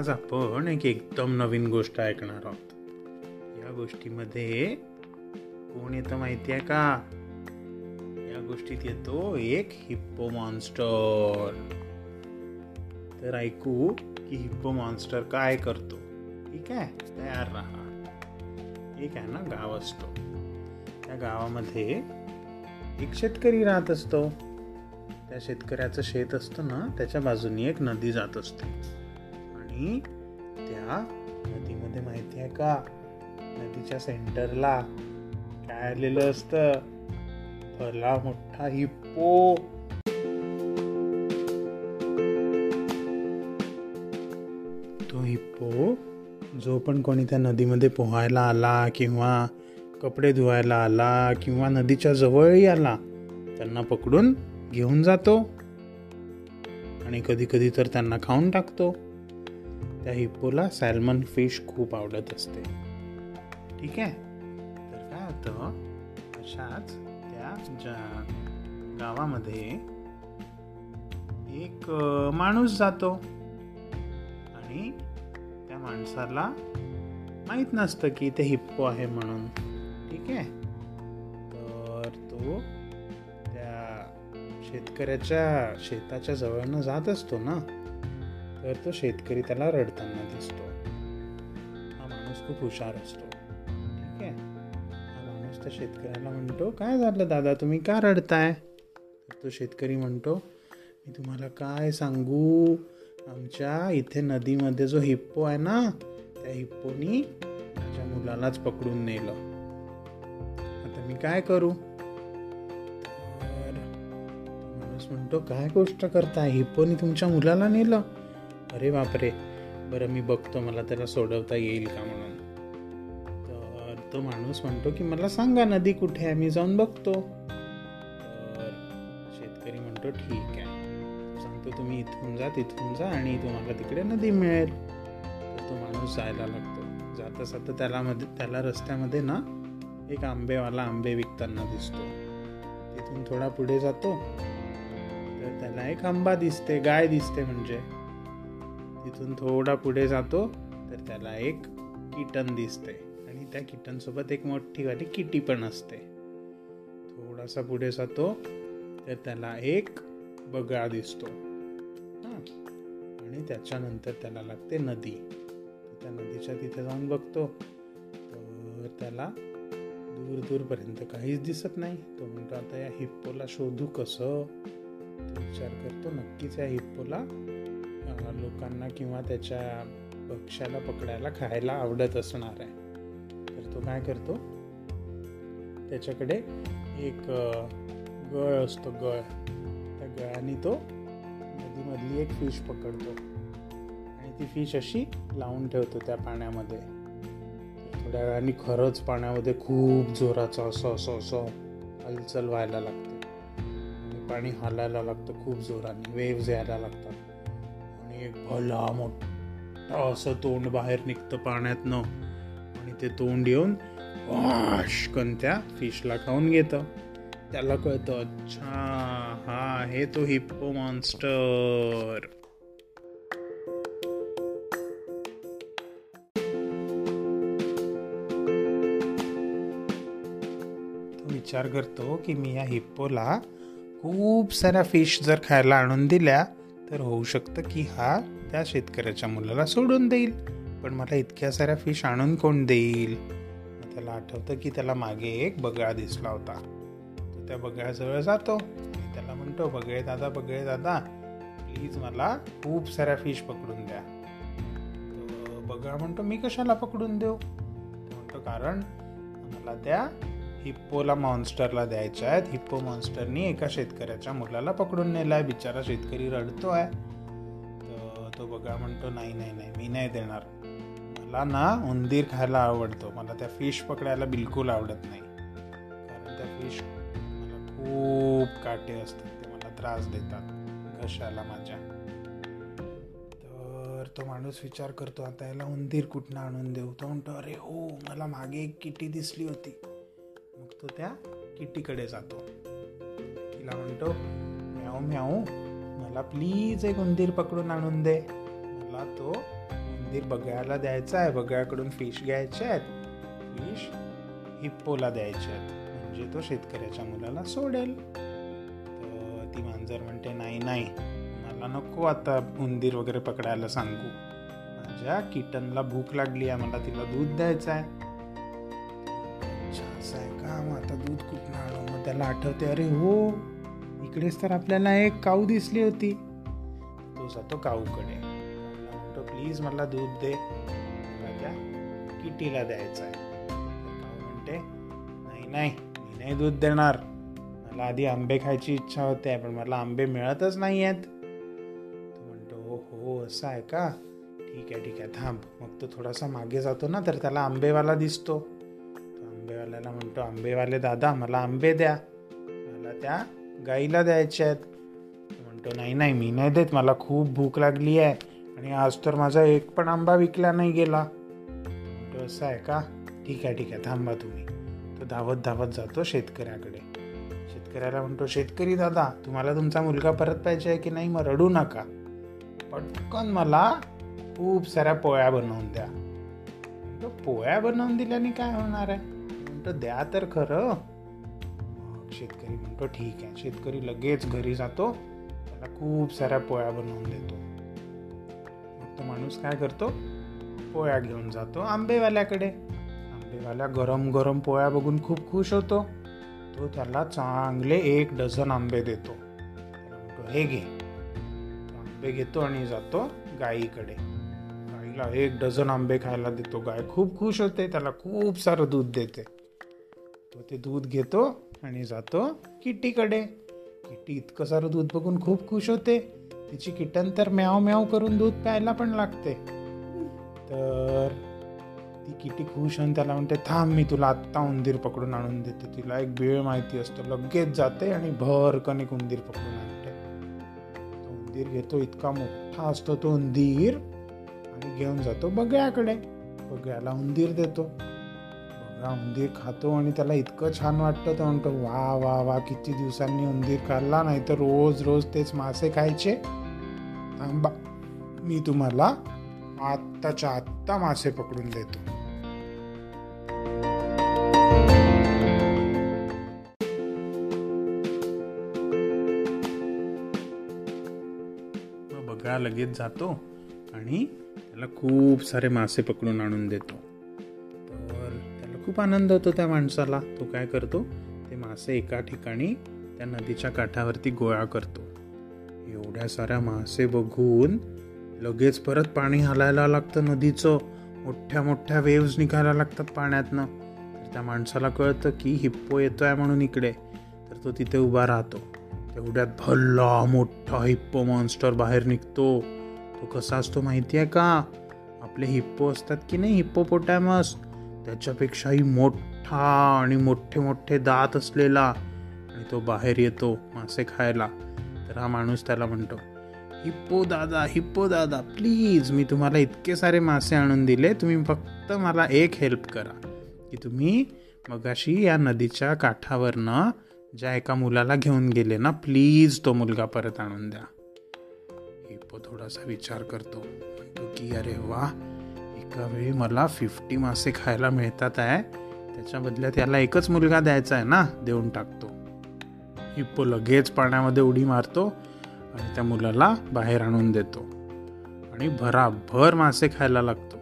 आज आपण एक एकदम नवीन गोष्ट ऐकणार आहोत. या गोष्टीमध्ये कोण येतं माहिती आहे का? या गोष्टीत येतो एक हिप्पो मॉन्स्टर तर ऐकू की हिप्पो मॉन्स्टर काय करतो. ठीक आहे? तयार राहा. एक आहे ना गाव असतो. त्या गावामध्ये एक शेतकरी राहत असतो. त्या शेतकऱ्याचं शेत असतं ना त्याच्या बाजूनी एक नदी जात असते. आणि त्या नदीमध्ये माहिती आहे का? नदीच्या सेंटरला काय आलेलं असतं. भला मोठा हिप्पो. तो हिप्पो जो पण कोणी त्या नदीमध्ये पोहायला आला किंवा कपडे धुवायला आला किंवा नदीच्या जवळही आला त्यांना पकडून घेऊन जातो आणि कधी कधी तर त्यांना खाऊन टाकतो. त्या हिप्पोला सॅल्मन फिश खूप आवडत असते. ठीक आहे? तर काय होतं? अशाच त्या ज्या गावामध्ये एक माणूस जातो. आणि त्या माणसाला माहीत नसतं की ते हिप्पो आहे म्हणून. ठीक आहे? तर तो त्या शेतकऱ्याच्या शेताच्या जवळनं जात असतो ना? तर तो शेतकरी त्याला रडताना दिसतो. हा माणूस खूप हुशार असतो. ठीक आहे? हा माणूस त्या शेतकऱ्याला म्हणतो काय झालं दादा? तुम्ही का रडताय? तर तो शेतकरी म्हणतो मी तुम्हाला काय सांगू? आमच्या इथे नदीमध्ये जो हिप्पो आहे ना त्या हिप्पोनी माझ्या मुलालाच पकडून नेलं. आता मी काय करू? तर माणूस म्हणतो काय गोष्ट करताय? हिप्पोनी तुमच्या मुलाला नेलं? अरे बापरे. बरं मी बघतो मला त्याला सोडवता येईल का म्हणून. तर तो माणूस म्हणतो की मला सांगा नदी कुठे आहे? मी जाऊन बघतो. तर शेतकरी म्हणतो ठीक आहे. सांगतो तुम्ही इथून जा तिथून जा आणि तुम्हाला तिकडे नदी मिळेल. तर तो माणूस जायला लागतो. जाता जाता त्याला मध्ये त्याला रस्त्यामध्ये ना एक आंबेवाला आंबे विकताना दिसतो. तिथून थोडा पुढे जातो. तर त्याला एक आंबा दिसते गाय दिसते म्हणजे. तिथून थोडा पुढे जातो तर त्याला एक किटन दिसते. आणि त्या किटनसोबत एक मोठी वाली किटी पण असते. थोडासा पुढे जातो तर त्याला एक बगळा दिसतो. हां. आणि त्याच्यानंतर त्याला लागते नदी. त्या नदीच्या तिथे जाऊन बघतो. तर त्याला दूर दूरपर्यंत काहीच दिसत नाही. तो म्हणतो आता या हिप्पोला शोधू कसं? विचार करतो नक्कीच या हिप्पोला लोकांना किंवा त्याच्या पक्ष्याला पकडायला खायला आवडत असणार आहे. तर तो काय करतो? त्याच्याकडे एक गळ असतो गळ. त्या गळाने तो नदीमधली एक फिश पकडतो. आणि ती फिश अशी लावून ठेवतो त्या पाण्यामध्ये. थोड्या वेळाने खरंच पाण्यामध्ये खूप जोराचं असं असं असं हालचाल व्हायला लागते. आणि पाणी हालायला लागतं खूप जोराने. वेव्ज यायला लागतात. एक भला मोठं असं तोंड बाहेर निघतं पाण्यातनं. आणि ते तोंड येऊन वाशकन त्या फिशला खाऊन घेतं. त्याला कळतं अच्छा हा आहे तो हिप्पो मॉन्स्टर. विचार करतो की मी या हिप्पोला खूप साऱ्या फिश जर खायला आणून दिल्या तर होऊ शकतं की हा त्या शेतकऱ्याच्या मुलाला सोडून देईल. पण मला इतक्या साऱ्या फिश आणून कोण देईल? त्याला आठवतं की त्याला मागे एक बगळा दिसला होता. तो त्या बगळ्याजवळ जातो आणि त्याला म्हणतो बगळे दादा बगळे दादा प्लीज मला खूप साऱ्या फिश पकडून द्या. बगळा म्हणतो मी कशाला पकडून देऊ? म्हणतो कारण मला त्या हिप्पोला मॉन्स्टरला द्यायच्या आहेत. हिप्पो मॉन्स्टरनी एका शेतकऱ्याच्या मुलाला पकडून नेला आहे बिचारा शेतकरी रडतो आहे तर तो बघा म्हणतो नाही नाही नाही मी नाही देणार. मला ना उंदीर खायला आवडतो. मला त्या फिश पकडायला बिलकुल आवडत नाही. कारण त्या फिश मला खूप काटे असतात. ते मला त्रास देतात. घशाला माझ्या. तर तो माणूस विचार करतो आता याला उंदीर कुठनं आणून देऊ? तो म्हणतो अरे हो मला मागे एक किटी दिसली होती. तो त्या किटीकडे जातो. तिला म्हणतो म्याऊ म्याऊ मला प्लीज एक उंदीर पकडून आणून दे. मला तो उंदीर बघायला द्यायचा आहे बगळ्याकडून फिश घ्यायचे आहेत. फिश हिप्पोला द्यायचे आहेत. म्हणजे तो शेतकऱ्याच्या मुलाला सोडेल. तर ती मांजर म्हणते नाही नाही मला नको आता उंदीर वगैरे पकडायला सांगू. माझ्या किटनला भूक लागली आहे मला तिला दूध द्यायचं आहे. त्याला आठवते अरे हो इकडेच तर आपल्याला एक काऊ दिसली होती. तो जातो काऊकडे. म्हणतो प्लीज मला दूध दे. मला किटीला द्यायचं आहे. काऊ म्हणते नाही नाही मी नाही दूध देणार. मला आधी आंबे खायची इच्छा होते पण मला आंबे मिळतच नाही आहेत तो म्हणतो हो, हो असं आहे का? ठीक आहे ठीक आहे थांब. मग तो थोडासा मागे जातो ना तर त्याला आंबेवाला दिसतो. तो आंबेवाल्याला म्हणतो आंबेवाले दादा मला आंबे द्या. मला त्या गाईला द्यायच्या आहेत. म्हणतो नाही नाही मी नाही देत मला खूप भूक लागली आहे. आणि आज तर माझा एक पण आंबा विकला नाही गेला. म्हणतो असं आहे का? ठीक आहे ठीक आहे थांबा तुम्ही. तो धावत धावत जातो शेतकऱ्याकडे. शेतकऱ्याला म्हणतो शेतकरी दादा तुम्हाला तुमचा मुलगा परत पाहिजे आहे की नाही? मग रडू नका. पटकन मला खूप साऱ्या पोळ्या बनवून द्या. पोळ्या बनवून दिल्याने काय होणार आहे? म्हणतो द्या तर खरं. शेतकरी म्हणतो ठीक आहे. शेतकरी लगेच घरी जातो त्याला खूप साऱ्या पोळ्या बनवून देतो. मग तो माणूस काय करतो? पोळ्या घेऊन जातो आंबेवाल्याकडे. आंबेवाल्या गरम गरम पोळ्या बघून खूप खुश होतो. तो त्याला चांगले एक डझन आंबे देतो. म्हणतो हे घे. आंबे घेतो आणि जातो गाईकडे. गाईला एक डझन आंबे खायला देतो. गाय खूप खुश होते त्याला खूप सारं दूध देते. तो ते दूध घेतो आणि जातो किटीकडे. किटी इतकं सारं दूध बघून खूप खुश होते. तिची किटन तर म्याव म्याव करून दूध प्यायला पण लागते. तर ती किटी खुश होऊन त्याला म्हणते थांब मी तुला आत्ता उंदीर पकडून आणून देते. तिला एक वेळ माहिती असतो. लगेच जाते आणि भरकन एक उंदीर पकडून आणते. तो उंदीर घेतो इतका मोठा असतो तो उंदीर आणि घेऊन जातो बगळ्याकडे. बगळ्याला उंदीर देतो. उंदीर खातो आणि त्याला इतकं छान वाटतं तो म्हणतो वा वा वा किती दिवसांनी उंदीर खाल्ला नाही तर रोज रोज तेच मासे खायचे. थांबा मी तुम्हाला आत्ताच्या आत्ता मासे पकडून देतो. बघा लगेच जातो आणि त्याला खूप सारे मासे पकडून आणून देतो. खूप आनंद होतो त्या माणसाला. तो काय करतो? ते मासे एका ठिकाणी त्या नदीच्या काठावरती गोळा करतो. एवढ्या साऱ्या मासे बघून लगेच परत पाणी हलायला लागतं नदीचं. मोठ्या मोठ्या वेव्ज निघायला लागतात पाण्यातनं. तर त्या माणसाला कळतं की हिप्पो येतो आहे म्हणून इकडे. तर तो तिथे उभा राहतो. तेवढ्यात भल्ला मोठा हिप्पो मॉन्स्टर बाहेर निघतो. तो कसा असतो माहिती आहे का? आपले हिप्पो असतात की नाही? हिप्पो पोटॅमस त्याच्यापेक्षाही मोठा आणि मोठे मोठे दात असलेला आणि तो बाहेर येतो मासे खायला. तर हा माणूस त्याला म्हणतो हिप्पो दादा हिप्पो दादा प्लीज मी तुम्हाला इतके सारे मासे आणून दिले तुम्ही फक्त मला एक हेल्प करा. की तुम्ही मगाशी या नदीच्या काठावरनं ज्या एका मुलाला घेऊन गेले ना प्लीज तो मुलगा परत आणून द्या. हिप्पो थोडासा विचार करतो म्हणतो की अरे वा एका वेळी मला फिफ्टी मासे खायला मिळतात आहे. त्याच्या बदल्यात याला एकच मुलगा द्यायचा आहे ना देऊन टाकतो. हिप्पो लगेच पाण्यामध्ये उडी मारतो आणि त्या मुलाला बाहेर आणून देतो. आणि भराभर मासे खायला लागतो.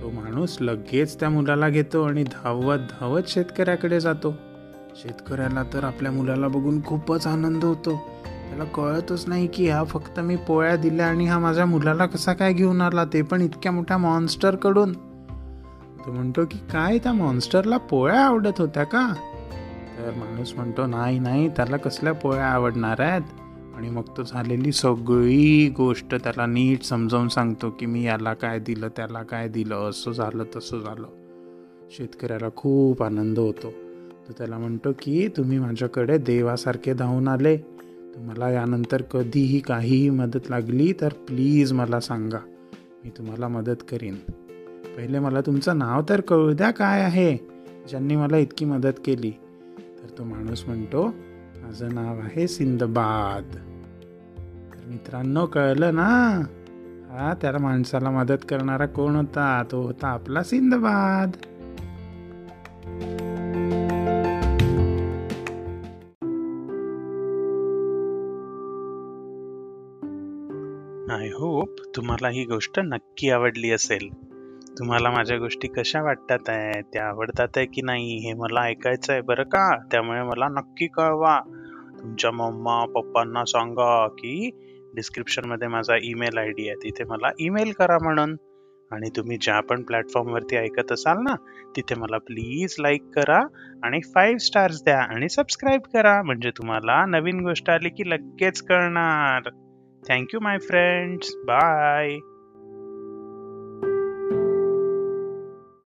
तो माणूस लगेच त्या मुलाला घेतो आणि धावत धावत शेतकऱ्याकडे जातो. शेतकऱ्याला तर आपल्या मुलाला बघून खूपच आनंद होतो. त्याला कळतच नाही की हा फक्त मी पोळ्या दिल्या आणि हा माझ्या मुलाला कसा काय घेऊन आला ते पण इतक्या मोठ्या मॉन्स्टरकडून तो म्हणतो की काय त्या मॉन्स्टरला पोळ्या आवडत होत्या का? तर माणूस म्हणतो नाही नाही त्याला कसल्या पोळ्या आवडणार आहेत? आणि मग तो झालेली सगळी गोष्ट त्याला नीट समजावून सांगतो की मी याला काय दिलं त्याला काय दिलं असं झालं तसं झालं. शेतकऱ्याला खूप आनंद होतो. तो त्याला म्हणतो की तुम्ही माझ्याकडे देवासारखे धावून आले. तुम्हाला यानंतर कधीही काहीही मदत लागली तर प्लीज मला सांगा. मी तुम्हाला मदत करीन. पहिले मला तुमचं नाव तर कळू द्या काय आहे. ज्यांनी मला इतकी मदत केली. तर तो माणूस म्हणतो माझं नाव आहे सिंदबाद. तर मित्रांनो कळलं ना? हा त्याला माणसाला मदत करणारा कोण होता? तो होता आपला सिंदबाद. आय होप तुम्हाला ही गोष्ट नक्की आवडली असेल. तुम्हाला माझ्या गोष्टी कशा वाटतात आहे? त्या आवडतात आहे की नाही हे मला ऐकायचं आहे बरं का? त्यामुळे मला नक्की कळवा. तुमच्या मम्मा पप्पांना सांगा की डिस्क्रिप्शनमध्ये माझा ईमेल आय डी आहे. तिथे मला ईमेल करा म्हणून. आणि तुम्ही ज्या पण प्लॅटफॉर्मवरती ऐकत असाल ना तिथे मला प्लीज लाईक करा आणि फाईव्ह स्टार्स द्या आणि सबस्क्राईब करा. म्हणजे तुम्हाला नवीन गोष्ट आली की लगेच कळणार. Thank you, my friends. Bye.